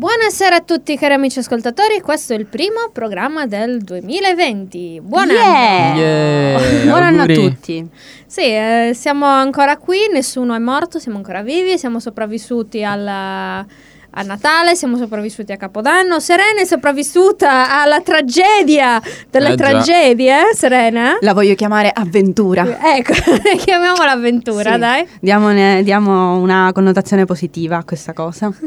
Buonasera a tutti cari amici ascoltatori, questo è il primo programma del 2020. Buon Yeah! anno! Yeah, Buon anno a tutti. Sì, eh, siamo ancora qui, nessuno è morto, siamo ancora vivi, siamo sopravvissuti alla- a Natale, siamo sopravvissuti a Capodanno. Serena è sopravvissuta alla tragedia delle Eh, tragedie, eh, Serena? La voglio chiamare avventura. Ecco, chiamiamola avventura, Sì. dai. Diamone- diamo una connotazione positiva a questa cosa.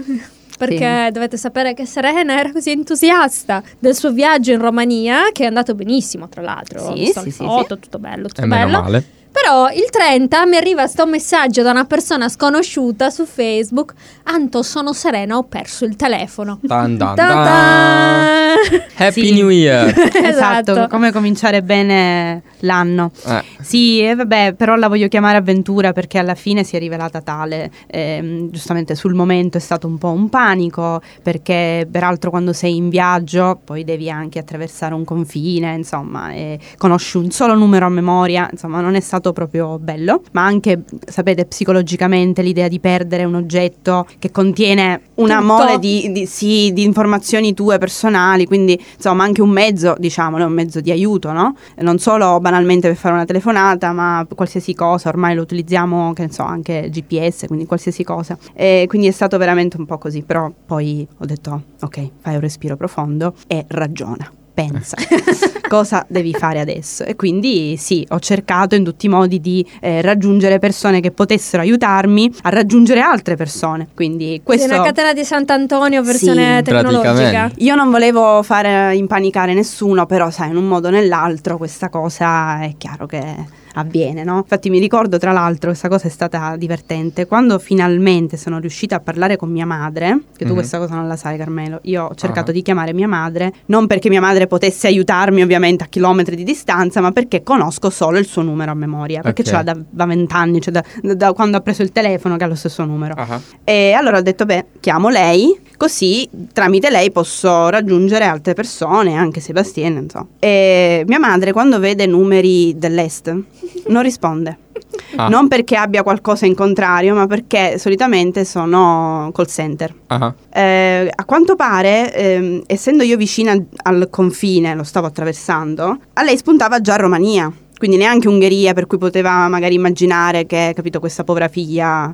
Perché dovete sapere che Serena era così entusiasta del suo viaggio in Romania, che è andato benissimo, tra l'altro. Sì, Ho visto sì, le sì, foto, tutto bello, tutto E bello. male. Però il 30 mi arriva sto messaggio da una persona sconosciuta su Facebook. Anto, sono Serena, ho perso il telefono. Tan Ta-ta! tan. Happy Sì. New Year. esatto, come cominciare bene l'anno. Eh, Sì, e vabbè, però la voglio chiamare avventura perché alla fine si è rivelata tale. Ehm, giustamente sul momento è stato un po' un panico perché peraltro quando sei in viaggio poi devi anche attraversare un confine, insomma, e conosci un solo numero a memoria, insomma, non è stato proprio bello, ma anche sapete psicologicamente l'idea di perdere un oggetto che contiene una Tutto. mole di, di- sì, di informazioni tue personali, quindi insomma anche un mezzo, diciamolo, un mezzo di aiuto, no? Non solo banalmente per fare una telefonata, ma qualsiasi cosa, ormai lo utilizziamo, che ne so, anche GPS, quindi qualsiasi cosa. E quindi è stato veramente un po' così, però poi ho detto, ok, fai un respiro profondo e ragiona. Pensa. Cosa devi fare adesso? E quindi sì ho cercato in tutti i modi di eh, raggiungere persone che potessero aiutarmi a raggiungere altre persone. Quindi questo Sei una catena di Sant'Antonio versione Sì, tecnologica. io non volevo fare impanicare nessuno, però sai, in un modo o nell'altro questa cosa è chiaro che avviene, no? Infatti mi ricordo tra l'altro questa cosa è stata divertente, quando finalmente sono riuscita a parlare con mia madre, che tu Mhm. questa cosa non la sai Carmelo, io ho cercato Ah. di chiamare mia madre, non perché mia madre potesse aiutarmi ovviamente a chilometri di distanza, ma perché conosco solo il suo numero a memoria, perché Ok. ce l'ha da, vent'anni, cioè da, da- da quando ha preso il telefono che ha lo stesso numero. ah, E allora ho detto, beh, chiamo lei, così tramite lei posso raggiungere altre persone, anche Sebastiano, non so. E mia madre quando vede numeri dell'est non risponde. ah, Non perché abbia qualcosa in contrario, ma perché solitamente sono call center. ah, Eh, a quanto pare, ehm, essendo io vicina al confine, lo stavo attraversando, a lei spuntava già Romania. Quindi neanche Ungheria, per cui poteva magari immaginare che, capito, questa povera figlia,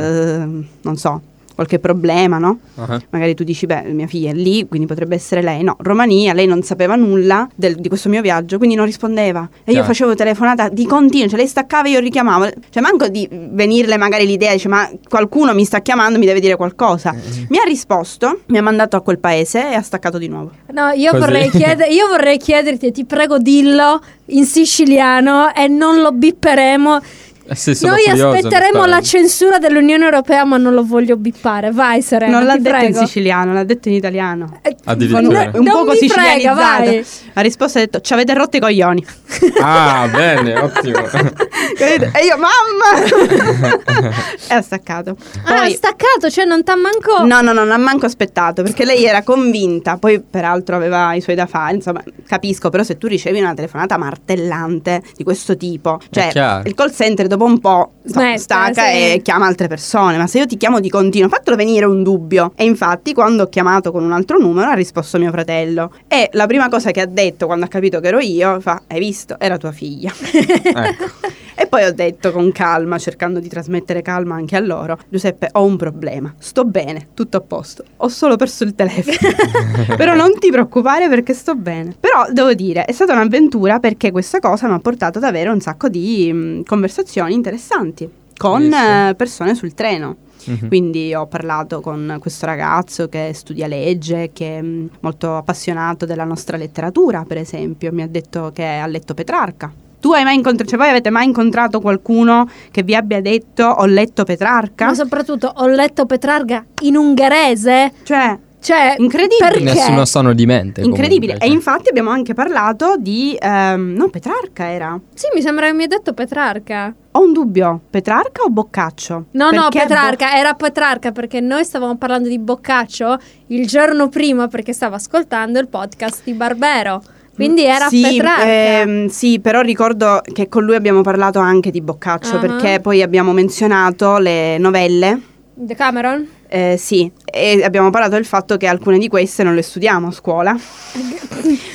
eh, non so, qualche problema, no? Ah, Magari tu dici, beh, mia figlia è lì, quindi potrebbe essere lei. No, Romania, lei non sapeva nulla del- di questo mio viaggio, quindi non rispondeva. E io Chiaro. facevo telefonata di continuo, cioè lei staccava e io richiamavo. Cioè, manco di venirle magari l'idea, dice, ma qualcuno mi sta chiamando, mi deve dire qualcosa. Eh. Mi ha risposto, mi ha mandato a quel paese e ha staccato di nuovo. No, io vorrei, chieder- io vorrei chiederti, ti prego dillo in siciliano e non lo bipperemo. Eh sì, Noi curioso, aspetteremo la censura dell'Unione Europea, ma non lo voglio bippare. Vai, Serena. non l'ha ti detto prego. in siciliano, l'ha detto in italiano. Eh, Addirittura. Con- un non poco sicilianizzata. vai. La risposta è detto, ci avete rotto i coglioni. Ah, bene, ottimo. E io, mamma! e ha staccato. Ah, Poi- staccato, cioè non t'ha manco... No, no, no, non ha manco aspettato perché lei era convinta, poi peraltro aveva i suoi da fare, insomma, capisco, però se tu ricevi una telefonata martellante di questo tipo, cioè il call center dopo un po' sta- Smette, stacca sì. e chiama altre persone, ma se io ti chiamo di continuo, fatelo venire un dubbio. E infatti quando ho chiamato con un altro numero ha risposto mio fratello e la prima cosa che ha detto quando ha capito che ero io fa, hai visto, era tua figlia. Ecco. E poi ho detto con calma, cercando di trasmettere calma anche a loro, Giuseppe, ho un problema, sto bene, tutto a posto, ho solo perso il telefono. Però non ti preoccupare perché sto bene. Però devo dire, è stata un'avventura perché questa cosa mi ha portato ad avere un sacco di mh, conversazioni interessanti con eh, persone sul treno. Mhm. Quindi ho parlato con questo ragazzo che studia legge, che è mh, molto appassionato della nostra letteratura, per esempio. Mi ha detto che ha letto Petrarca. Tu hai mai incontrato, cioè voi avete mai incontrato qualcuno che vi abbia detto ho letto Petrarca? Ma soprattutto ho letto Petrarca in ungherese. Cioè, Cioè, Incredibile. perché? Nessuno sano di mente. incredibile. comunque, E cioè. infatti abbiamo anche parlato di... ehm, no, Petrarca era. Sì, mi sembra che mi hai detto Petrarca. Ho un dubbio, Petrarca o Boccaccio? No, no, Perché Petrarca, era Petrarca perché noi stavamo parlando di Boccaccio il giorno prima perché stavo ascoltando il podcast di Barbero. Quindi era sì, ehm, sì, però ricordo che con lui abbiamo parlato anche di Boccaccio Ah. perché poi abbiamo menzionato le novelle. Decameron? Eh, sì, e abbiamo parlato del fatto che alcune di queste non le studiamo a scuola.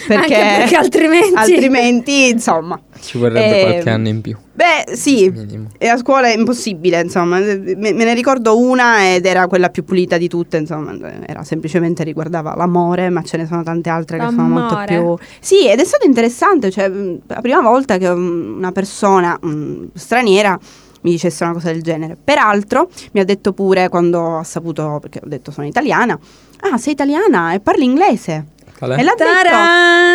Anche perché altrimenti... altrimenti, insomma. Ci vorrebbe Eh, qualche anno in più. Beh, sì, Minimo. e a scuola è impossibile, insomma. Me, me ne ricordo una ed era quella più pulita di tutte, insomma, era semplicemente riguardava l'amore, ma ce ne sono tante altre che sono molto L'amore. più Sì, ed è stato interessante, cioè la prima volta che una persona mh, straniera mi dicesse una cosa del genere. Peraltro mi ha detto pure quando ha saputo perché ho detto sono italiana. Ah, sei italiana e parli inglese. Qual è? E l'ha detto,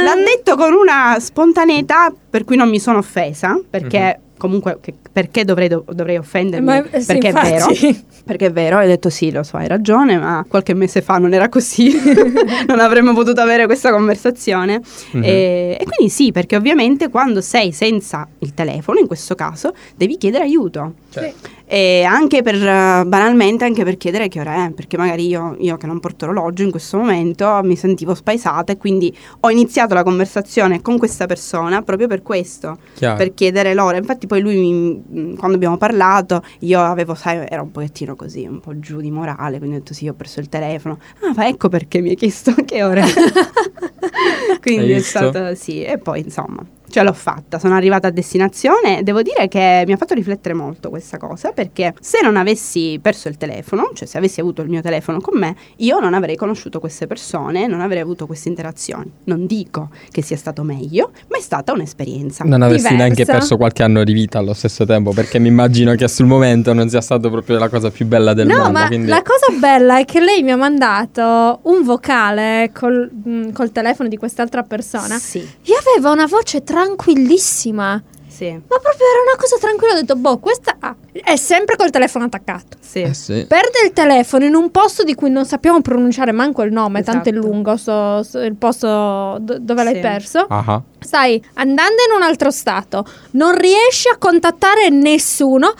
l'ha detto con una spontaneità per cui non mi sono offesa, perché comunque che- perché dovrei, do- dovrei offendermi? Ma- eh, sì, perché è vero. infatti. Perché è vero, hai detto sì, lo so, hai ragione, ma qualche mese fa non era così, non avremmo potuto avere questa conversazione. Mhm. e, e quindi sì, perché ovviamente quando sei senza il telefono, in questo caso, devi chiedere aiuto. Certo. E anche per, banalmente, anche per chiedere che ora è, perché magari io, io che non porto orologio in questo momento mi sentivo spaesata e quindi ho iniziato la conversazione con questa persona proprio per questo, Chiaro. per chiedere l'ora. Infatti poi lui, mi- quando abbiamo parlato, io avevo, sai, ero un pochettino così, un po' giù di morale, quindi ho detto sì, ho perso il telefono. Ah, ma ecco perché mi hai chiesto che ora quindi è stato, sì, e poi insomma... Ce l'ho fatta, sono arrivata a destinazione. Devo dire che mi ha fatto riflettere molto questa cosa perché se non avessi perso il telefono, cioè se avessi avuto il mio telefono con me, io non avrei conosciuto queste persone, non avrei avuto queste interazioni. Non dico che sia stato meglio, ma è stata un'esperienza. Non avresti Diversa. neanche perso qualche anno di vita allo stesso tempo, perché mi immagino che sul momento non sia stato proprio la cosa più bella del no, mondo. ma quindi- la cosa bella è che lei mi ha mandato un vocale col, mh, col telefono di quest'altra persona. Sì, E aveva una voce tranquillissima. Ma sì, proprio era una cosa tranquilla. Ho detto, boh, questa ah, è sempre col telefono attaccato. sì. Eh sì. Perde il telefono in un posto di cui non sappiamo pronunciare manco il nome, tanto è Esatto. lungo sto- sto- il posto do- dove l'hai Sì. perso. Ah ah. Stai andando in un altro stato, non riesci a contattare nessuno.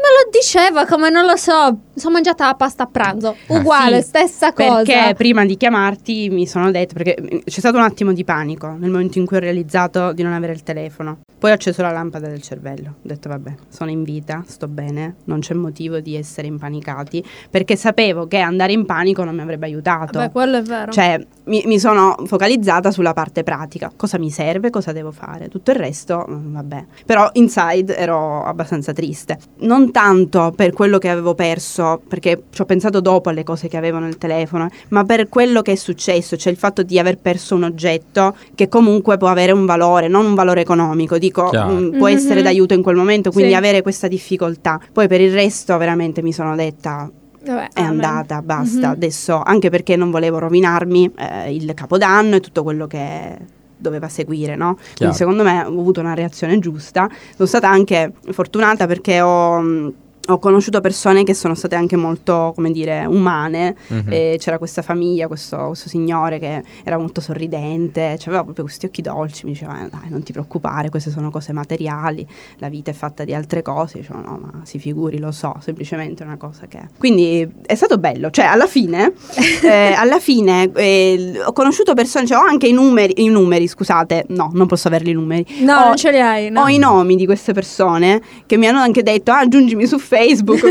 Me lo diceva come non lo so, sono mangiata la pasta a pranzo. Uguale, Ah, Sì, stessa cosa. Perché prima di chiamarti mi sono detto, perché mm, c'è stato un attimo di panico nel momento in cui ho realizzato di non avere il telefono. Poi ho acceso la lampada del cervello. Ho detto, vabbè, sono in vita, sto bene, non c'è motivo di essere impanicati, perché sapevo che andare in panico non mi avrebbe aiutato. Beh, quello è vero. Cioè, mi, mi sono focalizzata sulla parte pratica. Cosa mi serve, cosa devo fare. Tutto il resto, mm, vabbè. Però inside ero abbastanza triste. Non tanto per quello che avevo perso, perché ci ho pensato dopo alle cose che avevo nel telefono, ma per quello che è successo, cioè il fatto di aver perso un oggetto che comunque può avere un valore, non un valore economico, dico, Chiaro. mm, può Mhm. essere d'aiuto in quel momento, quindi Sì. avere questa difficoltà. Poi per il resto veramente mi sono detta Vabbè, è amen. andata, basta. Mhm. Adesso, anche perché non volevo rovinarmi eh, il capodanno e tutto quello che doveva seguire, no? Chiaro. Quindi secondo me ho avuto una reazione giusta. Sono stata anche fortunata perché ho... ho conosciuto persone che sono state anche molto, come dire, umane. Mhm. E c'era questa famiglia, questo, questo signore che era molto sorridente, cioè aveva proprio questi occhi dolci. Mi diceva: "Eh, Dai, non ti preoccupare, queste sono cose materiali, la vita è fatta di altre cose. Dicevo: No, ma si figuri, lo so, semplicemente è una cosa che. Quindi è stato bello. Cioè, alla fine, eh, alla fine eh, ho conosciuto persone, cioè ho anche i numeri, i numeri, scusate, no, non posso averli i numeri. No, Ho- non ce li hai. No. ho i nomi di queste persone che mi hanno anche detto: ah, aggiungimi su Facebook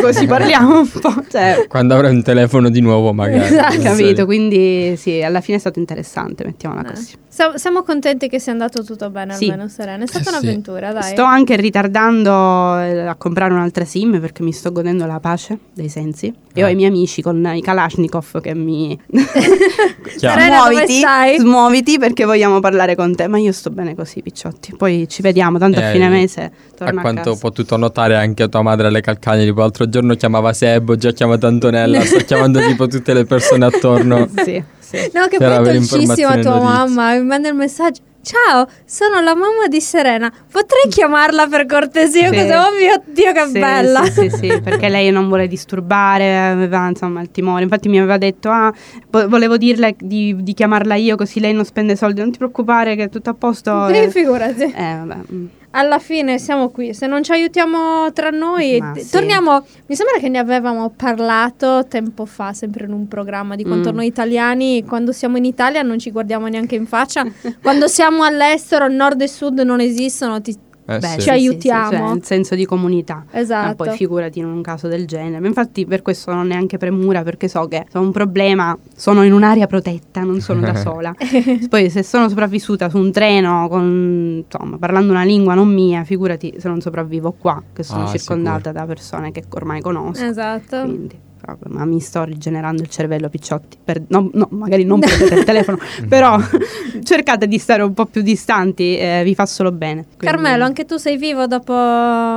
così parliamo un po'. Cioè, Quando avrai un telefono di nuovo, magari. Esatto. Capito? Quindi sì, alla fine è stato interessante, mettiamola Eh. così. Siamo, siamo contenti che sia andato tutto bene, Sì. almeno Serena. È stata Eh, sì. un'avventura, dai. Sto anche ritardando eh, a comprare un'altra SIM perché mi sto godendo la pace dei sensi. E ho Ah. i miei amici con i Kalashnikov che mi. Serena, smuoviti, stai? smuoviti perché vogliamo parlare con te. Ma io sto bene così, picciotti. Poi ci vediamo, tanto a Eh, fine mese torno A a, quanto ho potuto notare anche tua madre alle calcagna, tipo l'altro giorno chiamava Seb, già chiamato Antonella, sto chiamando tipo tutte le persone attorno. Sì, sì. No, che poi è dolcissima tua notizie. mamma. Mi manda il messaggio. Ciao, sono la mamma di Serena. Potrei chiamarla per cortesia? Sì. Oh mio Dio, che Sì, bella. Sì, sì, sì, perché lei non vuole disturbare, aveva insomma il timore. Infatti mi aveva detto, ah, vo- volevo dirle di, di chiamarla io così lei non spende soldi. Non ti preoccupare che è tutto a posto. Sì, eh, figurati. eh, vabbè. Alla fine siamo qui. Se non ci aiutiamo tra noi, t- sì. torniamo. Mi sembra che ne avevamo parlato tempo fa, sempre in un programma di quanto Mm. noi italiani, quando siamo in Italia, non ci guardiamo neanche in faccia. quando siamo all'estero, nord e sud non esistono. Ti Eh, Beh, sì. Ci aiutiamo. sì, sì, cioè, il senso di comunità. Esatto. Ah, poi figurati in un caso del genere. Ma infatti per questo non ho neanche premura perché so che ho un problema sono in un'area protetta, non sono da sola. poi se sono sopravvissuta su un treno con, insomma, parlando una lingua non mia, figurati se non sopravvivo qua, che sono Ah, circondata da persone che ormai conosco. Esatto. Quindi, ma mi sto rigenerando il cervello, picciotti. Per- no, no, magari non prendete il telefono, però cercate di stare un po' più distanti, eh, vi fa solo bene. Quindi- Carmelo, anche tu sei vivo dopo,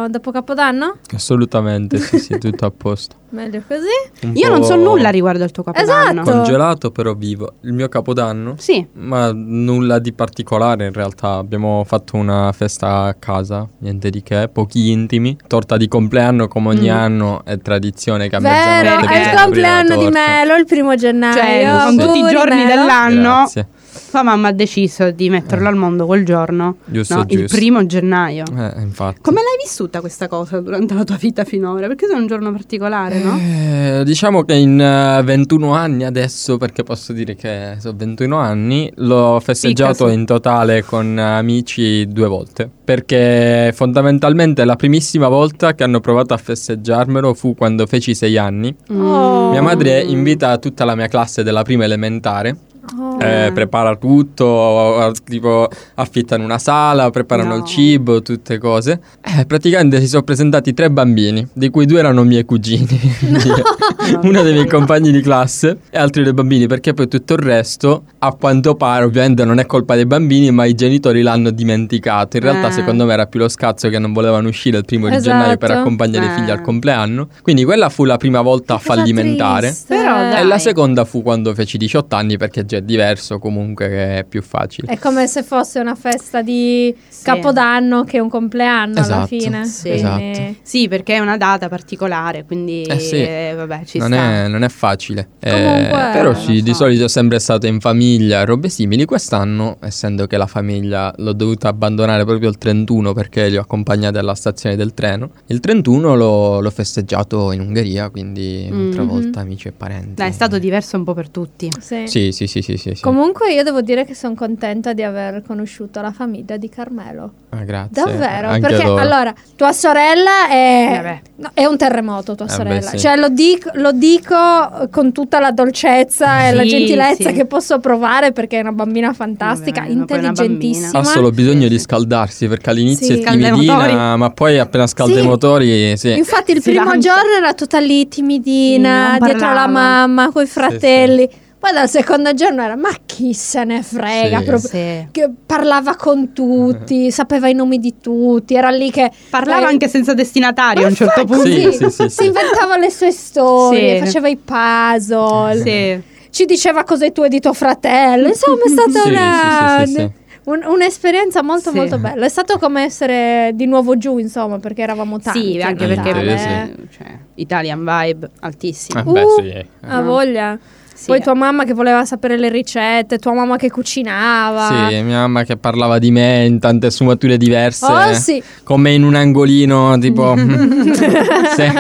dopo Capodanno? Assolutamente, sì, sì, tutto a posto. Meglio così. Un Io non so nulla riguardo al tuo capodanno. Esatto. Congelato, però vivo. Il mio capodanno? Sì. Ma nulla di particolare in realtà. Abbiamo fatto una festa a casa, niente di che, pochi intimi. Torta di compleanno, come ogni Mm. anno, è tradizione che a Vero, mezzanotte è il compleanno di. Melo, il primo gennaio. Cioè, con tutti i giorni Melo. dell'anno, Grazie. Sua mamma ha deciso di metterlo al mondo quel giorno, Giusto, no? il giusto. primo gennaio. Eh, infatti. Come l'hai vissuta questa cosa durante la tua vita finora? Perché è un giorno particolare, no? Eh, diciamo che in eh, 21 anni adesso, perché posso dire che sono 21 anni, l'ho festeggiato Spicca su. in totale con amici due volte. Perché fondamentalmente la primissima volta che hanno provato a festeggiarmelo fu quando feci 6 anni. Oh. Mia madre invita tutta la mia classe della prima elementare. Oh. eh, prepara tutto, tipo affittano una sala, preparano No. il cibo, tutte cose. Eh, praticamente si sono presentati tre bambini, di cui due erano miei cugini, uno dei miei compagni di classe e altri due bambini, perché poi tutto il resto, a quanto pare, ovviamente non è colpa dei bambini, ma i genitori l'hanno dimenticato. In realtà, Eh. secondo me, era più lo scazzo che non volevano uscire il primo di Esatto. gennaio per accompagnare i figli Eh. al compleanno. Quindi quella fu la prima volta Che fallimentare. Però. E la seconda fu quando feci 18 anni perché già è diverso comunque che è più facile. È come se fosse una festa di Sì. Capodanno che un compleanno alla Esatto, fine. sì. Esatto. Sì, perché è una data particolare, quindi Eh sì. eh, vabbè, ci non, sta. è, non è facile. Eh, Comunque, però non sì, lo di so. solito è sempre stato in famiglia robe simili. Quest'anno, essendo che la famiglia l'ho dovuta abbandonare proprio il 31 perché li ho accompagnati alla stazione del treno, il 31 l'ho, l'ho festeggiato in Ungheria, quindi un'altra Mhm. volta amici e parenti. Dai, è stato diverso un po' per tutti. Sì. Sì, sì, sì, sì, sì, sì. Comunque io devo dire che sono contenta di aver conosciuto la famiglia di Carmelo. Ah, grazie. Davvero? Anche Perché loro. allora tua sorella è, Vabbè. no, è un terremoto, tua Eh, sorella. beh, sì. Cioè lo dico, lo dico con tutta la dolcezza e la gentilezza sì. che posso provare perché è una bambina fantastica, una intelligentissima. Ha solo bisogno di scaldarsi perché all'inizio Sì. è timidina, ma poi appena scalda i motori, sì. Infatti il Si primo lancia. giorno era tutta lì timidina, dietro la mamma, coi fratelli. Poi dal secondo giorno era ma chi se ne frega, Sì. proprio- Sì. che parlava con tutti, sapeva i nomi di tutti, era lì che Parlava eh, anche senza destinatario a un certo punto. Sì, sì, sì, si sì. inventava le sue storie, Sì. faceva i puzzle, Sì. ci diceva cosa hai tu e di tuo fratello. Insomma, è stata Sì, una, sì, sì, sì, sì. un- un'esperienza molto Sì. molto bella. È stato come essere di nuovo giù, insomma, perché eravamo tanti. Sì, anche perché Sì, eh, cioè, Italian vibe altissimo. Beh, Uh, sì. eh. Ha voglia. Sì, Poi tua mamma che voleva sapere le ricette, tua mamma che cucinava. Sì, mia mamma che parlava di me in tante sfumature diverse. Oh sì, Con me in un angolino, tipo... sì.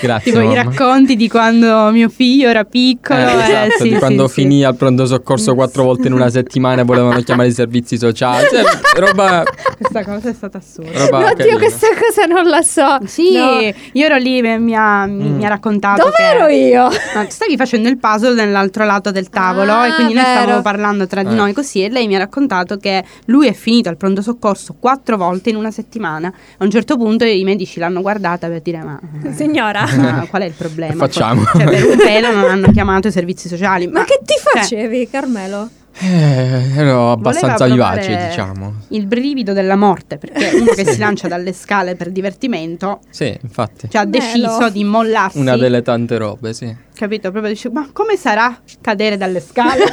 Grazie, Tipo i mamma. racconti di quando mio figlio era piccolo. Eh, eh, esatto, sì, di sì, quando sì. finì al pronto soccorso quattro volte in una settimana e volevano chiamare i servizi sociali. Cioè, roba, Questa cosa è stata assurda. roba oddio carina. questa cosa non la so. Sì, No. io ero lì, mi, mi ha, mi- Mm. mi ha raccontato. Dove che- ero io? No, stavi facendo il puzzle nell'altro lato del tavolo Ah, e quindi noi vero. stavamo parlando tra di Eh. noi così e lei mi ha raccontato che lui è finito al pronto soccorso quattro volte in una settimana. A un certo punto i medici l'hanno guardata per dire ma, Signora. ma qual è il problema? Che facciamo? Cioè, per un pelo non hanno chiamato i servizi sociali. Ma che ti cioè, facevi, Carmelo? Eh, ero abbastanza vivace, diciamo. Il brivido della morte, perché uno che si lancia dalle scale per divertimento Sì, infatti. cioè, ha Bello. deciso di mollarsi. Una delle tante robe, sì. Capito? Proprio dice, ma come sarà cadere dalle scale?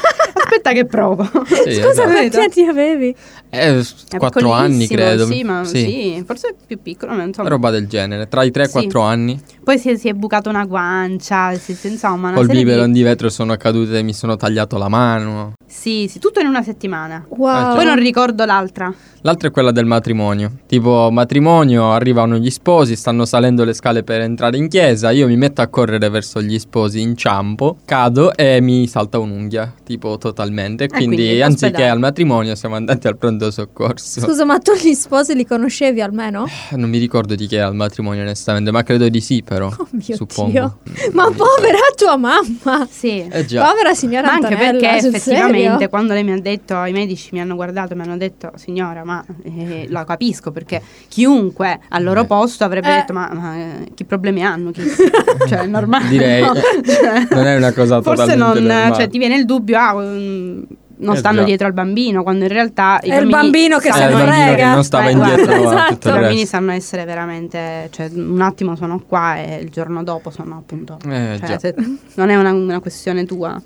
Aspetta che provo. Sì, Scusa, esatto. quanti anni avevi? Eh, quattro anni, credo. Sì, ma sì. forse più piccolo, ma insomma. Roba del genere, tra i 3 e Sì. 4 anni. Poi si è, si è bucata una guancia, si- insomma, una Col biberon di... di vetro sono cadute e mi sono tagliato la mano. Sì, sì, tutto in una settimana. Wow. Poi non ricordo l'altra. L'altra è quella del matrimonio. Tipo, matrimonio, arrivano gli sposi, stanno salendo le scale per entrare in chiesa. Io mi metto a correre verso gli sposi, inciampo, cado e mi salta un'unghia. Tipo, totalmente. Eh, Quindi, quindi anziché ospedale. al matrimonio, siamo andati al pronto soccorso. Scusa, ma tu gli sposi li conoscevi almeno? Non mi ricordo di chi era al matrimonio, onestamente, ma credo di sì, però. Oh mio suppongo. Dio. Ma povera tua mamma! Sì. Eh già. Povera signora Ma anche Antonella, perché sul effettivamente serio? quando lei mi ha detto, i medici mi hanno guardato e mi hanno detto, signora, ma eh, lo capisco perché chiunque al loro Eh. posto avrebbe Eh. detto, ma, ma, eh, che problemi hanno? Chi- cioè, è normale. Direi, no? eh, Cioè, non è una cosa Forse totalmente non, normale. cioè, ti viene il dubbio, ah, mm, non Eh stanno già. dietro al bambino, quando in realtà i È il bambino che Eh, se ne che frega. non stava Eh, indietro esatto. tutto I bambini sanno essere veramente, cioè un attimo sono qua e il giorno dopo sono appunto... Eh, cioè, se- non è una, una questione tua,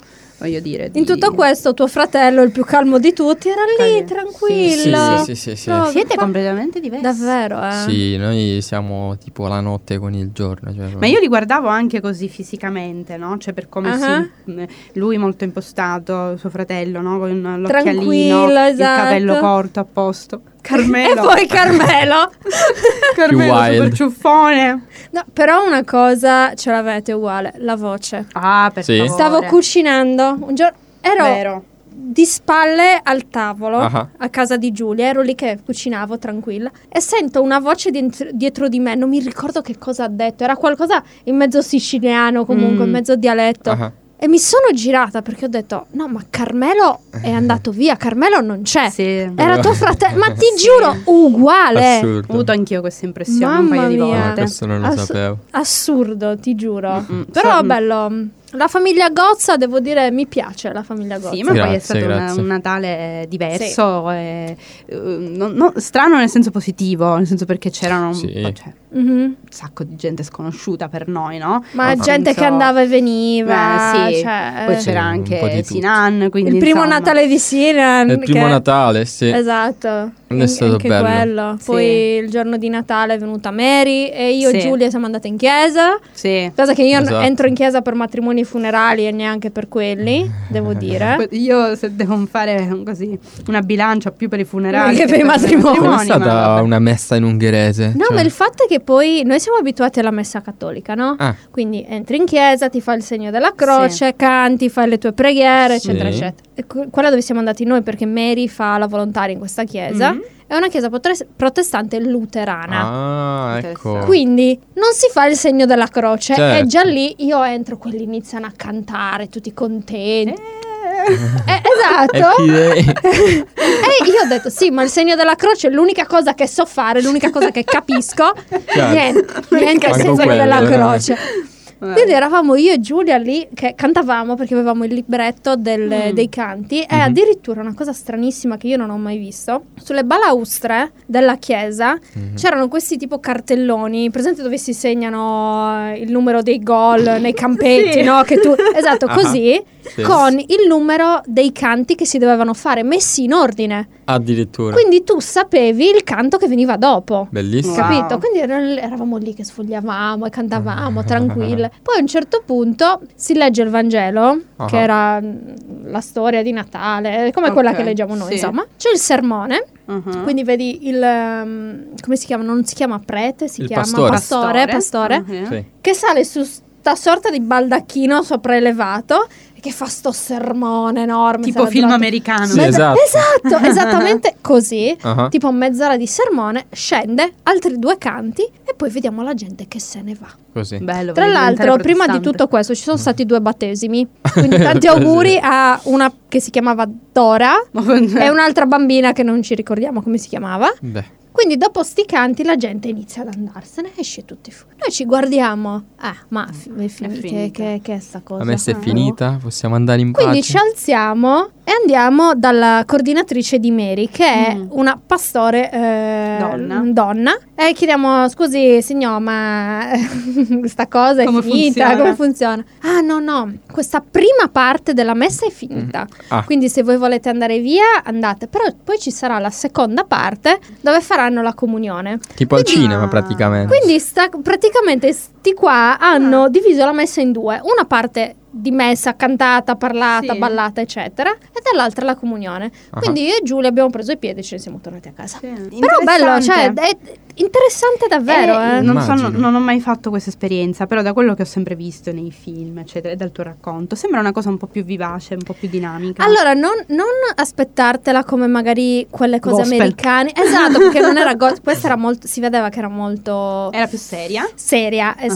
voglio dire. In di- tutto questo, tuo fratello, il più calmo di tutti, era lì, tranquillo. Sì, sì, sì, sì, sì. No, Siete fa- completamente diversi. Davvero, eh? Sì, noi siamo tipo la notte con il giorno. Cioè, Ma io li guardavo anche così fisicamente, no? Cioè per come Ah. si... mh, Lui molto impostato, suo fratello, no? Con l'occhialino, esatto. il capello corto a posto. E Carmelo. poi Carmelo. Carmelo super ciuffone. No, però una cosa ce l'avete uguale, la voce. Ah, per Sì. favore. Stavo cucinando, un giorno ero Vero. di spalle al tavolo Ah. a casa di Giulia, ero lì che cucinavo tranquilla e sento una voce dient- dietro di me, non mi ricordo che cosa ha detto, era qualcosa in mezzo siciliano comunque, Mm. in mezzo dialetto. Ah. E mi sono girata perché ho detto: No, ma Carmelo è andato via, Carmelo non c'è. Sì. Era tuo fratello, ma ti giuro, uguale. Ho Assurdo. avuto anch'io questa impressione un Mamma paio di mia. volte. Ah, questo non lo Ass- sapevo. Assurdo, ti giuro. Mm-mm. Però So- bello. La famiglia Gozza, devo dire, mi piace la famiglia Gozza. Sì, ma poi è Grazie, stato una- grazie. un Natale diverso, e, eh, non- non- strano nel senso positivo, nel senso perché c'erano un, Sì. cioè, Mhm. un sacco di gente sconosciuta per noi, no? Ma Nel gente senso- che andava e veniva. Eh, sì. cioè, Poi eh, Sì, c'era anche. Sinan, quindi il primo insomma- Natale di Sinan. Il primo che- Natale, sì. Esatto. Non è stato anche bello. quello. Sì. Poi il giorno di Natale è venuta Mary e io e Sì. Giulia siamo andate in chiesa. Sì. Cosa che io Esatto. entro in chiesa per matrimoni e funerali e neanche per quelli, devo dire. Io se devo fare così una bilancia più per i funerali Che per i matrimoni. Non è ma stata vabbè. una messa in ungherese. No, cioè- ma il fatto è che poi noi siamo abituati alla messa cattolica, no? Ah, Quindi entri in chiesa, ti fai il segno della croce, canti, fai le tue preghiere, Sì. eccetera, eccetera. E que- quella dove siamo andati noi perché Mary fa la volontaria in questa chiesa. Mhm. È una chiesa potre- protestante luterana. ah ecco. Quindi non si fa il segno della croce Certo. e già lì io entro, quelli iniziano a cantare, tutti contenti. Eh, esatto. Happy day. E io ho detto sì, ma il segno della croce è l'unica cosa che so fare, l'unica cosa che capisco. Chiaro. Niente, niente il segno quello, della eh. croce. Eh. Quindi eravamo io e Giulia lì che cantavamo perché avevamo il libretto del- Mm. dei canti e Mhm. addirittura una cosa stranissima che io non ho mai visto, sulle balaustre della chiesa Mhm. c'erano questi tipo cartelloni, presente dove si segnano eh, il numero dei gol nei campetti, Sì. no? Che tu, esatto, Ah. così, Sì. con il numero dei canti che si dovevano fare messi in ordine. Addirittura. Quindi tu sapevi il canto che veniva dopo. Bellissimo. Wow. Capito? Quindi er- eravamo lì che sfogliavamo e cantavamo tranquille. Poi a un certo punto si legge il Vangelo, Ah. che era mm, la storia di Natale, come Ok, quella che leggiamo noi, sì. insomma. C'è il sermone, Mhm. quindi vedi il um, come si chiama? Non si chiama prete, si Il chiama pastore. pastore, pastore. Sì. che sale su sta sorta di baldacchino sopraelevato che fa sto sermone enorme. Tipo film durato- americano. Sì, esatto. esatto, esattamente così. Ah. Tipo mezz'ora di sermone, scende, altri due canti e poi vediamo la gente che se ne va. Così. Bello, Tra l'altro, prima di tutto questo ci sono stati due battesimi. Quindi tanti auguri a una che si chiamava Dora e un'altra bambina che non ci ricordiamo come si chiamava. Beh, Quindi dopo sti canti la gente inizia ad andarsene, esce tutti fuori. Noi ci guardiamo. Ah, ma f- è fini- che, finita. che, che è sta cosa? la messa è Ah. finita, possiamo andare in Quindi pace. ci alziamo e andiamo dalla coordinatrice di Mary, che è Mm. una pastore eh, Donna. donna. E chiediamo: Scusi, signor, ma questa cosa è Come finita? funziona?" Come funziona? Ah, no, no, questa prima parte della messa è finita. Ah, Quindi, se voi volete andare via, andate. Però poi ci sarà la seconda parte dove faranno la comunione. tipo al quindi- cinema Ah. praticamente. Quindi sta- praticamente sti qua hanno diviso la messa in due, una parte di messa cantata, parlata, Sì. ballata, eccetera, e dall'altra la comunione. Ah. Quindi io e Giulia abbiamo preso i piedi e ce ne siamo tornati a casa. Sì. Però bello, cioè, è- interessante davvero, Eh, eh. non, so, non- non ho mai fatto questa esperienza, però da quello che ho sempre visto nei film, eccetera, e dal tuo racconto, sembra una cosa un po' più vivace, un po' più dinamica. Allora, non, non aspettartela come magari quelle cose Gospel. americane. Esatto, perché non era gospel. Questa era molto. Si vedeva che era molto. era più seria? seria, esatto.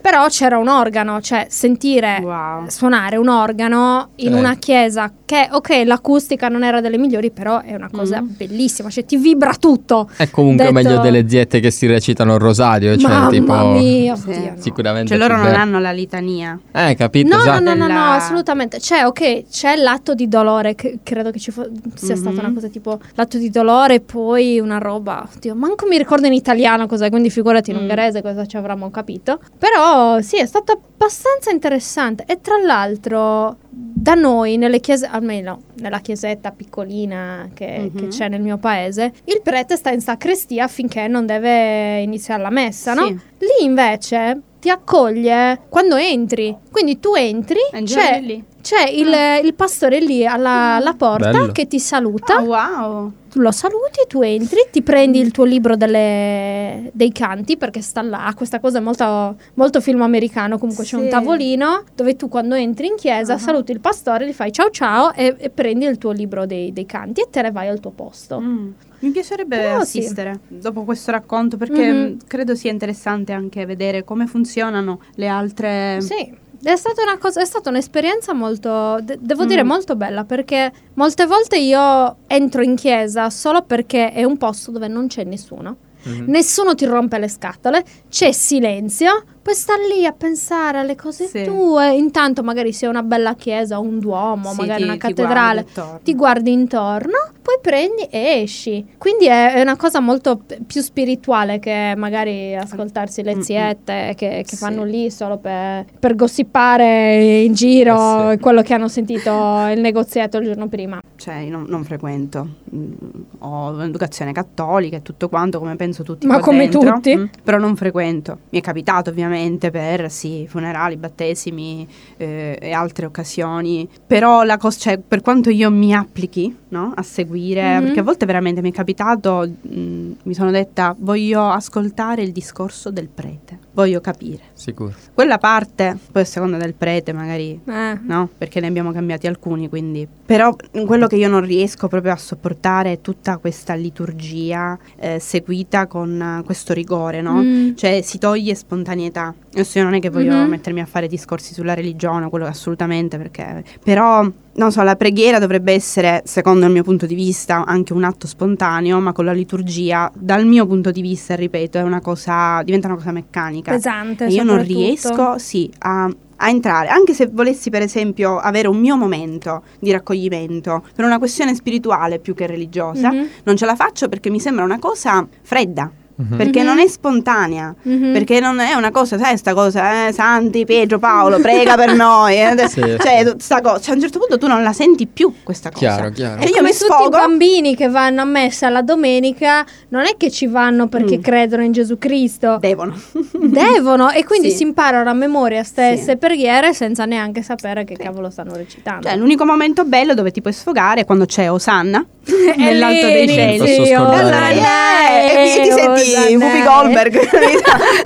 Però c'era un organo, cioè sentire Wow. suonare un organo in Eh. una chiesa che, ok, l'acustica non era delle migliori, però è una cosa Mm. bellissima, cioè ti vibra tutto. È comunque Detto- meglio delle ziette che si recitano il rosario, cioè Mamma tipo... mia, oddio, no. Sicuramente Cioè loro non bello. hanno la litania. Eh, capito, No, no, esatto. no, no, no, Della- assolutamente. C'è, ok, c'è l'atto di dolore, che credo che ci fo- sia stata Mhm. una cosa tipo l'atto di dolore e poi una roba, oddio, manco mi ricordo in italiano cos'è, quindi figurati in Mm. ungherese cosa ci avremmo capito. Però sì, è stato abbastanza interessante e tra l'altro da noi nelle chiese, almeno nella chiesetta piccolina che, Mhm. che c'è nel mio paese, il prete sta in sacrestia finché non deve iniziare la messa, no? Sì. Lì invece ti accoglie quando entri. Quindi tu entri, c'è. C'è il, il pastore lì alla, alla porta Bello. che ti saluta. Ah, wow. Tu lo saluti, tu entri, ti prendi il tuo libro delle- dei canti perché sta là. Questa cosa è molto, molto film americano. Comunque c'è Sì. un tavolino dove tu quando entri in chiesa Ah. saluti il pastore, gli fai ciao ciao e, e prendi il tuo libro dei, dei canti e te ne vai al tuo posto. Mm. Mi piacerebbe Però sì. assistere dopo questo racconto perché Mhm. mh, credo sia interessante anche vedere come funzionano le altre... Sì, è stata, una cosa, è stata un'esperienza molto, de- devo Mm. dire molto bella perché molte volte io entro in chiesa solo perché è un posto dove non c'è nessuno. Mhm. Nessuno ti rompe le scatole, c'è silenzio, puoi stare lì a pensare alle cose Sì. tue. Intanto magari sia una bella chiesa, un duomo, Sì, magari ti- una ti guardi cattedrale, ti guardi intorno, poi prendi e esci. Quindi è, è una cosa molto p- più spirituale che magari ascoltarsi le Mm-mm. ziette che, che Sì. fanno lì solo per, per gossipare in giro Eh quello che hanno sentito il negoziato il giorno prima. Cioè, io non, non frequento. Mm, ho un'educazione cattolica e tutto quanto, come penso tutti. Ma come dentro. tutti? Mm, però non frequento. Mi è capitato ovviamente per, sì, funerali, battesimi eh, e altre occasioni. Però la cosa, cioè, per quanto io mi applichi, no, a seguire, Mhm. perché a volte veramente mi è capitato, mm, mi sono detta, voglio ascoltare il discorso del prete, voglio capire. Sicuro. Quella parte, poi a seconda del prete magari Eh. no? Perché ne abbiamo cambiati alcuni, quindi. Però quello che io non riesco proprio a sopportare è tutta questa liturgia eh, seguita con questo rigore, no? Mm. Cioè si toglie spontaneità. Adesso io non è che voglio Mhm. mettermi a fare discorsi sulla religione, quello assolutamente, perché. Però, non so, la preghiera dovrebbe essere, secondo il mio punto di vista, anche un atto spontaneo, ma con la liturgia, dal mio punto di vista, ripeto, è una cosa. diventa una cosa meccanica. Pesante. Io non riesco, sì, a, entrare, anche se volessi per esempio avere un mio momento di raccoglimento per una questione spirituale più che religiosa, Mhm. non ce la faccio perché mi sembra una cosa fredda, Mhm. perché Mhm. non è spontanea. Mhm. Perché non è una cosa, sai, sta cosa, eh, Santi, Pietro, Paolo, prega per noi. eh, Sì, cioè, sì. sta cosa, cioè, a un certo punto tu non la senti più questa cosa. Chiaro, chiaro. E io Come mi tutti sfogo. i bambini che vanno a messa la domenica non è che ci vanno perché Mm. credono in Gesù Cristo. Devono. Devono e quindi Sì. si imparano a memoria stesse Sì. preghiere senza neanche sapere che Sì. cavolo stanno recitando. Cioè, l'unico momento bello dove ti puoi sfogare è quando c'è Osanna E nell'alto lì dei cieli. Scordare. Allora, Osanna, eh, e ti senti Osanna. Whoopi Goldberg.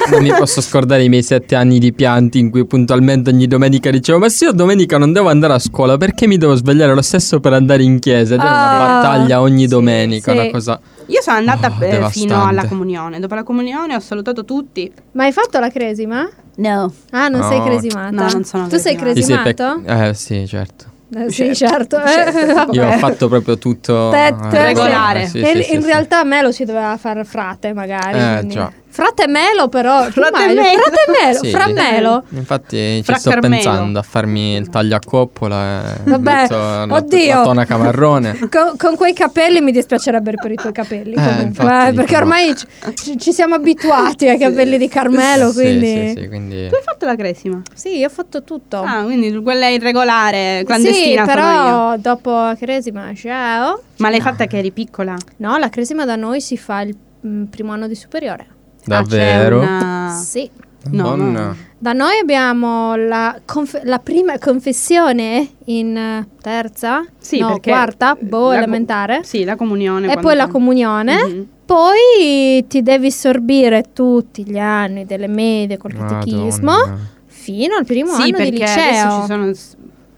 Non mi posso scordare i miei sette anni di pianti in cui puntualmente ogni domenica dicevo Ma se io domenica non devo andare a scuola perché mi devo svegliare lo stesso per andare in chiesa? Ed era una Ah, battaglia ogni sì, domenica, sì. una cosa... Io sono andata Oh, eh, fino alla comunione. Dopo la comunione ho salutato tutti. Ma hai fatto la cresima? No. Ah, non No. sei cresimata? No, non sono Tu sei cresimata. Ti sei cresimato? pec- eh sì, certo. Eh, sì, certo. Certo. Io ho fatto proprio tutto Te- eh, te- regolare. sì, in sì, in sì. realtà Melo si doveva fare frate magari. Eh, quindi- già. Frate Melo però. Frate ormai- Melo. Frate Melo. Sì. Fra Melo. Infatti Fra ci sto Carmelo. pensando a farmi il taglio a coppola e Vabbè, la, oddio. la tonaca marrone. Con, con quei capelli mi dispiacerebbero per i tuoi capelli. Eh, comunque, infatti, eh, perché ormai ci, ci- siamo abituati ai capelli di Carmelo. Sì, Quindi, sì, sì, quindi Tu hai fatto la cresima? Sì, io ho fatto tutto. Ah, quindi quella irregolare, clandestina sì, però dopo la cresima, ciao. Ma l'hai fatta che eri piccola? No, la cresima da noi si fa il mm, primo anno di superiore. Davvero. Ah, una- Sì. No, Madonna. Da noi abbiamo la, conf- la prima confessione in eh, terza, Sì, no, perché quarta, boh, la co- elementare. Sì, la comunione. E poi la comunione. Mhm. Poi ti devi sorbire tutti gli anni delle medie col catechismo Madonna. fino al primo Sì, anno di perché adesso liceo. ci sono...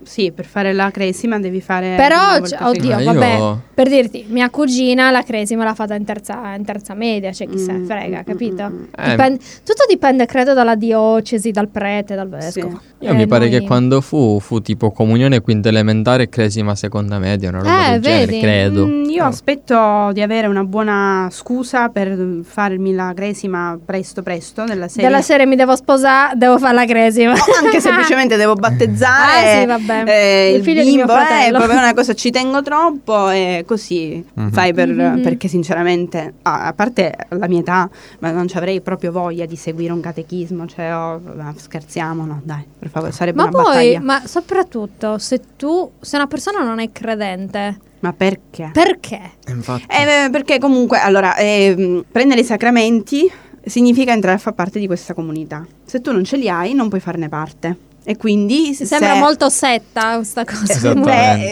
Sì, per fare la cresima devi fare... Però, cioè, oddio, Ma io- vabbè, per dirti, mia cugina la cresima l'ha fatta in terza, in terza media, cioè chi se ne Mm, frega, mm, capito? mm, mm. Eh. Dipen- tutto dipende, credo, dalla diocesi, dal prete, dal vescovo. Io Eh, mi pare noi- che quando fu, fu tipo comunione quinta elementare e cresima seconda media, una roba Eh, del genere, vedi? credo. Mm, io Oh. aspetto di avere una buona scusa per farmi la cresima presto presto della serie. Della serie mi devo sposare, devo fare la cresima. Anche semplicemente devo battezzare Ah, sì, vabbè. Eh, Il il, figlio di mio bimbo, è fratello. proprio una cosa ci tengo troppo e così, Mhm. sai, per- Mhm. perché sinceramente, ah, a parte la mia età, ma non ci avrei proprio voglia di seguire un catechismo, cioè, oh, scherziamo, no, dai, per favore, sarebbe Ma una poi, battaglia. ma soprattutto, se tu, se una persona non è credente, Ma perché? perché? Infatti. Eh, perché comunque, allora, ehm, prendere i sacramenti significa entrare a far parte di questa comunità. Se tu non ce li hai, non puoi farne parte. E quindi se sembra molto setta questa cosa. Beh,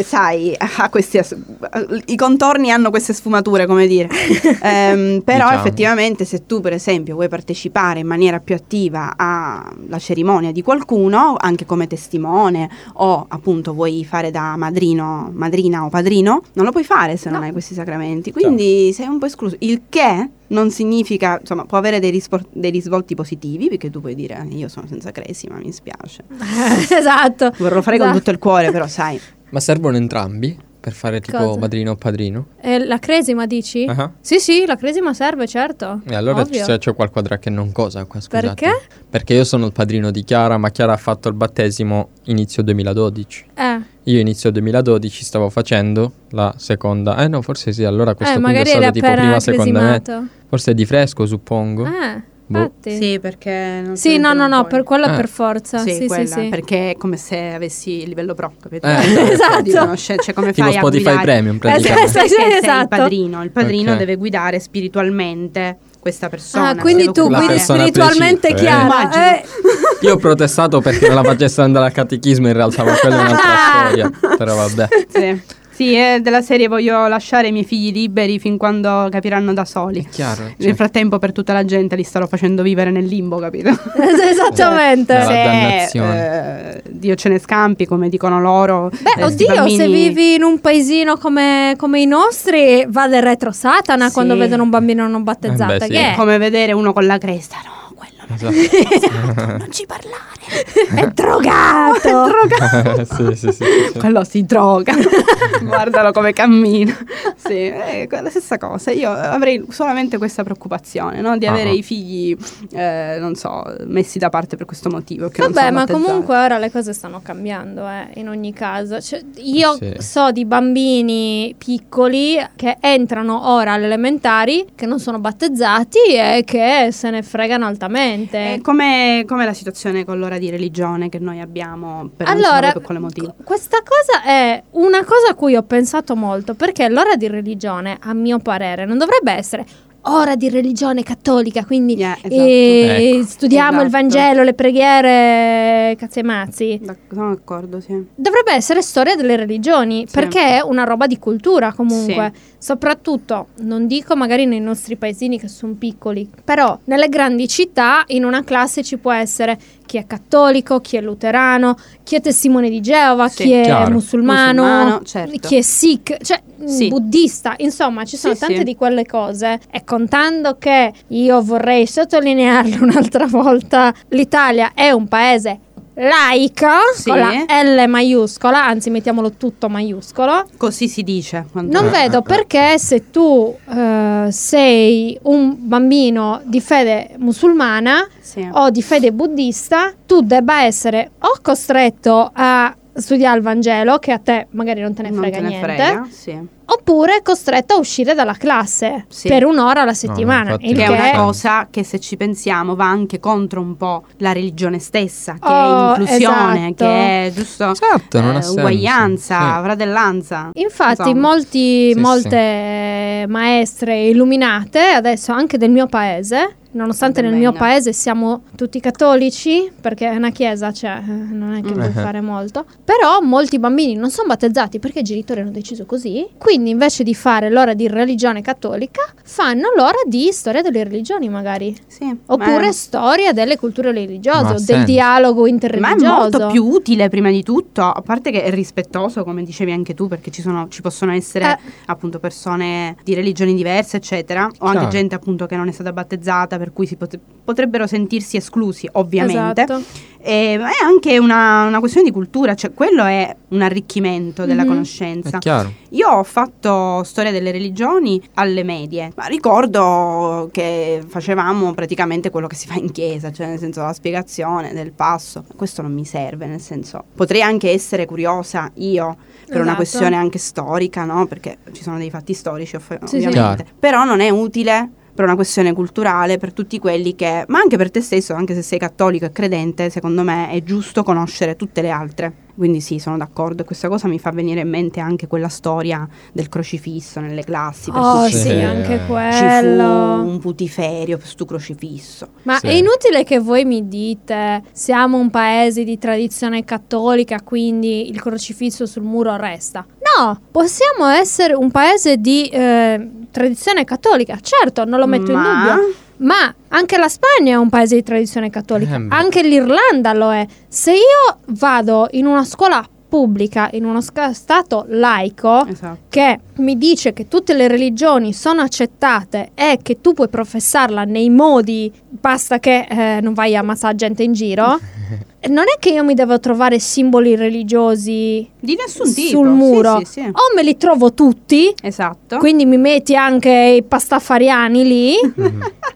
eh, sai, ha questi as- i contorni hanno queste sfumature, come dire. Ehm, però Diciamo. effettivamente se tu per esempio vuoi partecipare in maniera più attiva alla cerimonia di qualcuno, anche come testimone o appunto vuoi fare da madrino, madrina o padrino, non lo puoi fare se non No. hai questi sacramenti. Quindi sei un po' escluso. Il che non significa, insomma, può avere dei, rispor- dei risvolti positivi, perché tu puoi dire io sono senza cresima, mi spiace. esatto. Vorrò fare con Esatto. tutto il cuore, però sai. Ma servono entrambi per fare tipo Cosa? padrino o padrino? Eh, la cresima dici? Ah. Sì, sì, la cresima serve, certo. E allora Ovvio. c'è, c'è qualquadra che non cosa qua, scusate. Perché? Perché io sono il padrino di Chiara, ma Chiara ha fatto il battesimo inizio 2012. Eh, Io inizio 2012 stavo facendo la seconda. Eh no, forse sì, allora questo eh punto è stato tipo prima seconda me. Forse è di fresco, suppongo. Eh, Boh. infatti. Sì, perché non Sì, si no, no, no, per quello Eh. per forza. Sì, Sì, sì, quella, sì. perché è come se avessi il livello pro, capito? Eh, esatto. Di conoscenza, cioè come Tipo fai a Spotify guidare? Premium, Eh, praticamente. sì, perché Sì, sei il esatto. padrino, il padrino Ok. deve guidare spiritualmente questa persona. Ah, quindi tu guidi spiritualmente eh. chiara. Immagino. Eh, Io ho protestato perché non la facesse andare al catechismo in realtà, ma quella è un'altra storia. Però vabbè. Sì. Sì, è della serie voglio lasciare i miei figli liberi fin quando capiranno da soli. È chiaro. cioè, Nel frattempo per tutta la gente li starò facendo vivere nel limbo, capito? Esattamente. La Se, dannazione. eh, Dio ce ne scampi, come dicono loro. Beh, eh, oddio, se bambini- vivi in un paesino come, come i nostri, va del retro Satana Sì. quando vedono un bambino non battezzato. Eh beh, sì. Che è? come vedere uno con la cresta, no, non, Esatto. non ci parlare. È drogato. sì, sì, sì, sì, sì. Quello si droga. Guardalo come cammina. Sì, è la stessa cosa. Io avrei solamente questa preoccupazione, no? Di avere Ah. i figli, eh, non so, messi da parte per questo motivo. Vabbè, ma comunque ora le cose stanno cambiando, eh, in ogni caso. Cioè, io Sì. so di bambini piccoli che entrano ora alle elementari, che non sono battezzati e che se ne fregano altamente. È come, come la situazione con l'ora di religione che noi abbiamo per allora, per quale motivo. qu- questa cosa è una cosa a cui ho pensato molto, perché l'ora di religione, a mio parere, non dovrebbe essere ora di religione cattolica, quindi Yeah, esatto. eh, Ecco. studiamo il Esatto. Vangelo, le preghiere, cazzi e mazzi. Sono d'accordo, sì. Dovrebbe essere storia delle religioni, Sì. perché è una roba di cultura comunque. Soprattutto, non dico magari nei nostri paesini che sono piccoli, però nelle grandi città in una classe ci può essere chi è cattolico, chi è luterano, chi è testimone di Geova, Sì. chi è Chiaro. musulmano, Musulmano, certo. chi è sikh, cioè mh, Sì. buddista. Insomma, ci sono Sì, tante di quelle cose. E contando che io vorrei sottolinearlo un'altra volta, l'Italia è un paese laico Sì. con la L maiuscola, anzi mettiamolo tutto maiuscolo. Così si dice. quando- Non vedo eh, perché se tu eh, sei un bambino di fede musulmana Sì. o di fede buddista, tu debba essere o costretto a studiare il Vangelo, che a te magari non te ne Non frega te ne niente, frega, sì. Oppure costretta a uscire dalla classe Sì. per un'ora alla settimana. infatti il Che è una cosa che se ci pensiamo va anche contro un po' la religione stessa, che Oh, è inclusione, esatto. che è giusto Certo, non eh, uguaglianza, Sì. fratellanza. Infatti, molti, Sì, molte maestre illuminate, adesso anche del mio paese, nonostante nel mio paese siamo tutti cattolici, perché è una chiesa, cioè, eh, non è che puoi Mhm. fare molto, però molti bambini non sono battezzati perché i genitori hanno deciso così, quindi invece di fare l'ora di religione cattolica, fanno l'ora di storia delle religioni magari. Sì, Oppure ma- storia delle culture religiose, Ma o del senso. dialogo Ma è interreligioso. molto più utile prima di tutto, a parte che è rispettoso, come dicevi anche tu, perché ci, sono, ci possono essere Eh. appunto persone di religioni diverse, eccetera, o anche Chiaro. gente appunto che non è stata battezzata, per cui si pot- potrebbero sentirsi esclusi, ovviamente. Esatto. E ma è anche una, una questione di cultura, cioè quello è un arricchimento della Mhm. conoscenza. È chiaro. Io ho fatto storia delle religioni alle medie, ma ricordo che facevamo praticamente quello che si fa in chiesa, cioè nel senso la spiegazione del passo. Questo non mi serve, nel senso potrei anche essere curiosa io per una Esatto. questione anche storica, no? Perché ci sono dei fatti storici ov- Sì, sì. ovviamente. Chiaro. Però non è utile per una questione culturale, per tutti quelli che, ma anche per te stesso, anche se sei cattolico e credente, secondo me è giusto conoscere tutte le altre. Quindi sì, sono d'accordo. E questa cosa mi fa venire in mente anche quella storia del crocifisso nelle classi. per Oh sì, Sì. anche ci quello. fu un putiferio per sto crocifisso. Ma Sì. è inutile che voi mi dite siamo un paese di tradizione cattolica, quindi il crocifisso sul muro resta. No, possiamo essere un paese di eh, tradizione cattolica. Certo, non lo metto in Ma- dubbio. Ma anche la Spagna è un paese di tradizione cattolica, Eh, anche l'Irlanda lo è. Se io vado in una scuola pubblica, in uno sca- stato laico, Esatto. che mi dice che tutte le religioni sono accettate e che tu puoi professarla nei modi, basta che eh, non vai a ammazzare gente in giro. non è che io mi devo trovare simboli religiosi Di nessun tipo. sul Sì, muro, sì, sì. o me li trovo tutti. Esatto. Quindi mi metti anche i pastafariani lì,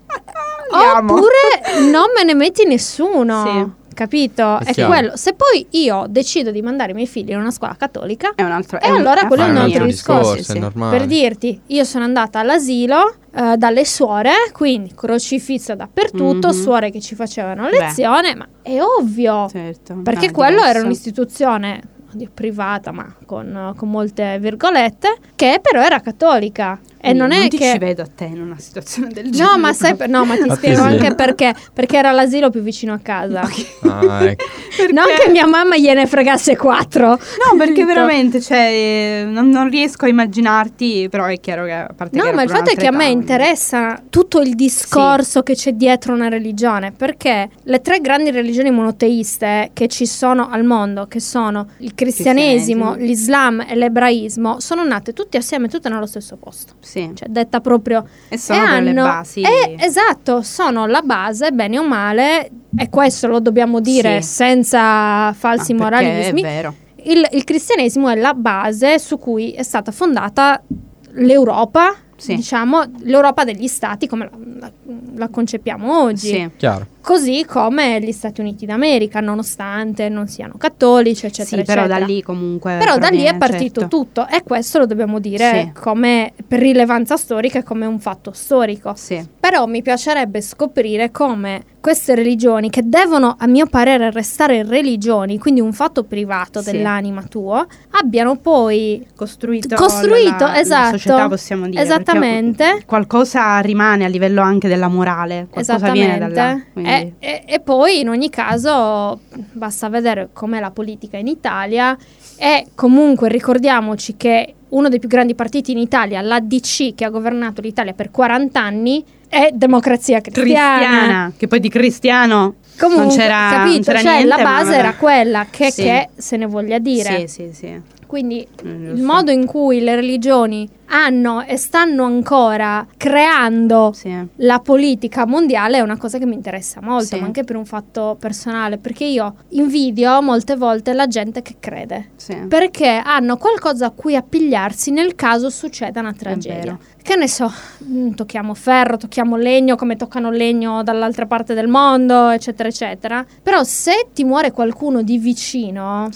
Andiamo. oppure non me ne metti nessuno. Sì. Capito? È È quello. Se poi io decido di mandare i miei figli in una scuola cattolica, È un altro E è un- allora quello è un altro mio. discorso, Sì. Per dirti, io sono andata all'asilo eh, dalle suore, quindi crocifisso dappertutto, Mhm. suore che ci facevano Beh. lezione, ma è ovvio, Certo. perché Ah, quello diverso. era un'istituzione privata, ma con, con molte virgolette, che però era cattolica. E non è ti che... ci vedo a te in una situazione del genere. No, ma sai, no, ma ti spiego sì. anche perché, perché era l'asilo più vicino a casa. Ah, ecco. Non che mia mamma gliene fregasse quattro. No, perché veramente, cioè, non, non riesco a immaginarti, però è chiaro che a parte No, ma il fatto è che a me interessa tutto il discorso che c'è dietro una religione, perché le tre grandi religioni monoteiste che ci sono al mondo, che sono il cristianesimo, Cristianesimo. l'islam e l'ebraismo, sono nate tutte assieme, tutte nello stesso posto. Sì, Cioè, detta proprio e sono e proprio le hanno- basi. eh, esatto, sono la base, bene o male, e questo lo dobbiamo dire Sì. senza falsi Ma moralismi. È vero. Il, il cristianesimo è la base su cui è stata fondata l'Europa, Sì. diciamo, l'Europa degli stati come la, la- la concepiamo oggi. Sì. Chiaro. Così come gli Stati Uniti d'America, nonostante non siano cattolici, eccetera, Sì, però eccetera. da lì comunque. Però da lì è proviene, partito certo. tutto e questo lo dobbiamo dire Sì. come per rilevanza storica e come un fatto storico. Sì. Però mi piacerebbe scoprire come queste religioni, che devono a mio parere restare religioni, quindi un fatto privato Sì. dell'anima tuo, abbiano poi Costruito, Costruito, la, la esatto. società, possiamo dire. Esattamente. Qualcosa rimane a livello anche della morale. Qualcosa viene da là. Quindi- E, e- e poi in ogni caso basta vedere com'è la politica in Italia e comunque ricordiamoci che uno dei più grandi partiti in Italia, l'ADC che ha governato l'Italia per 40 anni, è democrazia cristiana. cristiana. Che poi di cristiano Comunque, non c'era, capito? non c'era cioè, niente. la base era quella, che, Sì. che se ne voglia dire. Sì, sì, sì. Quindi Mm, il modo in cui le religioni hanno e stanno ancora creando Sì. la politica mondiale è una cosa che mi interessa molto, Sì. ma anche per un fatto personale, perché io invidio molte volte la gente che crede. sì. Perché hanno qualcosa a cui appigliarsi nel caso succeda una tragedia. Che ne so, mm, tocchiamo ferro, tocchiamo legno, come toccano legno dall'altra parte del mondo, eccetera, eccetera. Però se ti muore qualcuno di vicino,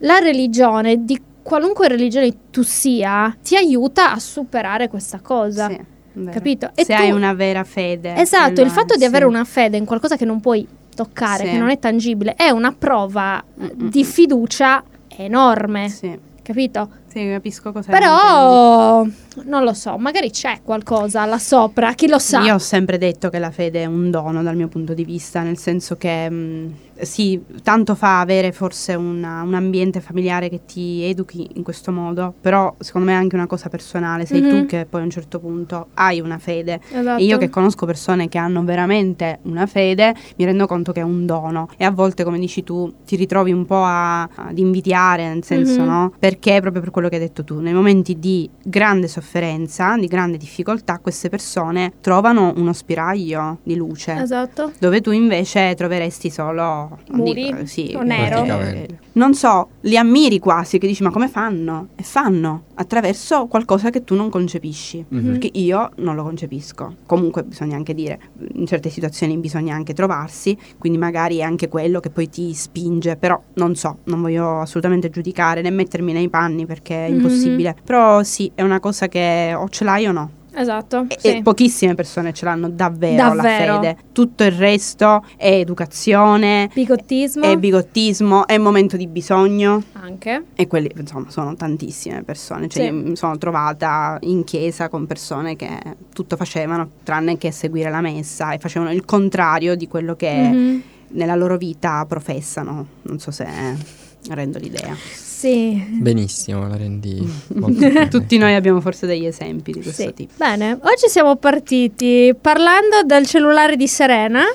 la religione di qualunque religione tu sia, ti aiuta a superare questa cosa. Sì, vero. Capito? Se E tu- hai una vera fede. Esatto, quello il fatto è, di avere sì. una fede in qualcosa che non puoi toccare, Sì. che non è tangibile, è una prova Mm-mm. di fiducia enorme, Sì, capito? Sì, capisco cosa intendi. Però non lo so, magari c'è qualcosa là sopra, chi lo sa. Io ho sempre detto che la fede è un dono dal mio punto di vista, nel senso che mh, sì, tanto fa avere forse una- un ambiente familiare che ti educhi in questo modo, però secondo me è anche una cosa personale, sei Mhm. tu che poi a un certo punto hai una fede. Esatto. E io che conosco persone che hanno veramente una fede, mi rendo conto che è un dono e a volte, come dici tu, ti ritrovi un po' a- ad invidiare, nel senso, Mhm. no? Perché proprio per quello che hai detto tu, nei momenti di grande sofferenza, di grande difficoltà, queste persone trovano uno spiraglio di luce. Esatto. Dove tu invece troveresti solo Muri? dico- sì, O nero? Non so, li ammiri quasi, che dici ma come fanno? E fanno attraverso qualcosa che tu non concepisci. Mhm. Perché io non lo concepisco. Comunque bisogna anche dire, in certe situazioni bisogna anche trovarsi, quindi magari è anche quello che poi ti spinge, però non so, non voglio assolutamente giudicare né mettermi nei panni perché è Mhm. impossibile. Però sì, è una cosa che o ce l'hai o no. Esatto. E- sì. Pochissime persone ce l'hanno davvero, Davvero. la fede. Tutto il resto è educazione, Bigottismo è bigottismo, è momento di bisogno. anche. E quelli, insomma, sono tantissime persone. Cioè, Sì. mi sono trovata in chiesa con persone che tutto facevano tranne che seguire la messa e facevano il contrario di quello che Mhm. nella loro vita professano. Non so se rendo l'idea. Sì. Benissimo, la rendi bene. Tutti noi abbiamo forse degli esempi di questo Sì. tipo. Bene, oggi siamo partiti parlando del cellulare di Serena.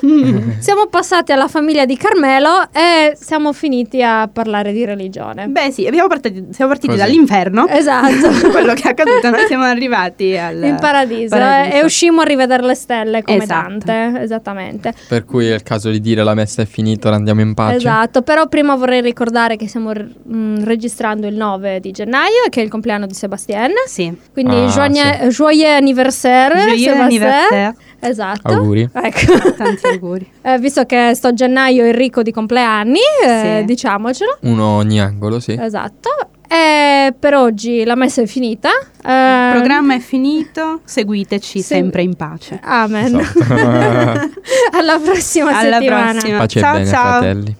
Siamo passati alla famiglia di Carmelo e siamo finiti a parlare di religione. Beh sì, abbiamo partiti, siamo partiti Così. dall'inferno. Esatto. quello che è accaduto, noi siamo arrivati al In paradiso, paradiso. eh, e uscimmo a rivedere le stelle come Esatto. Dante, esattamente. Per cui è il caso di dire la messa è finita, ora andiamo in pace. Esatto, però prima vorrei ricordare che stiamo mm, registrando il 9 di gennaio, che è il compleanno di Sébastien. Sì. Quindi Ah, joigne- joyeux anniversaire, Joyeux anniversaire. Esatto. Auguri. Ecco. Tanti auguri. Eh, visto che sto gennaio è ricco di compleanni, eh, Sì. diciamocelo. Uno ogni angolo, sì. Esatto. E per oggi la messa è finita. Eh, Il programma è finito, seguiteci Sì. sempre in pace. Amen. Esatto. Alla prossima Alla settimana. prossima. Pace ciao e bene, ciao. fratelli.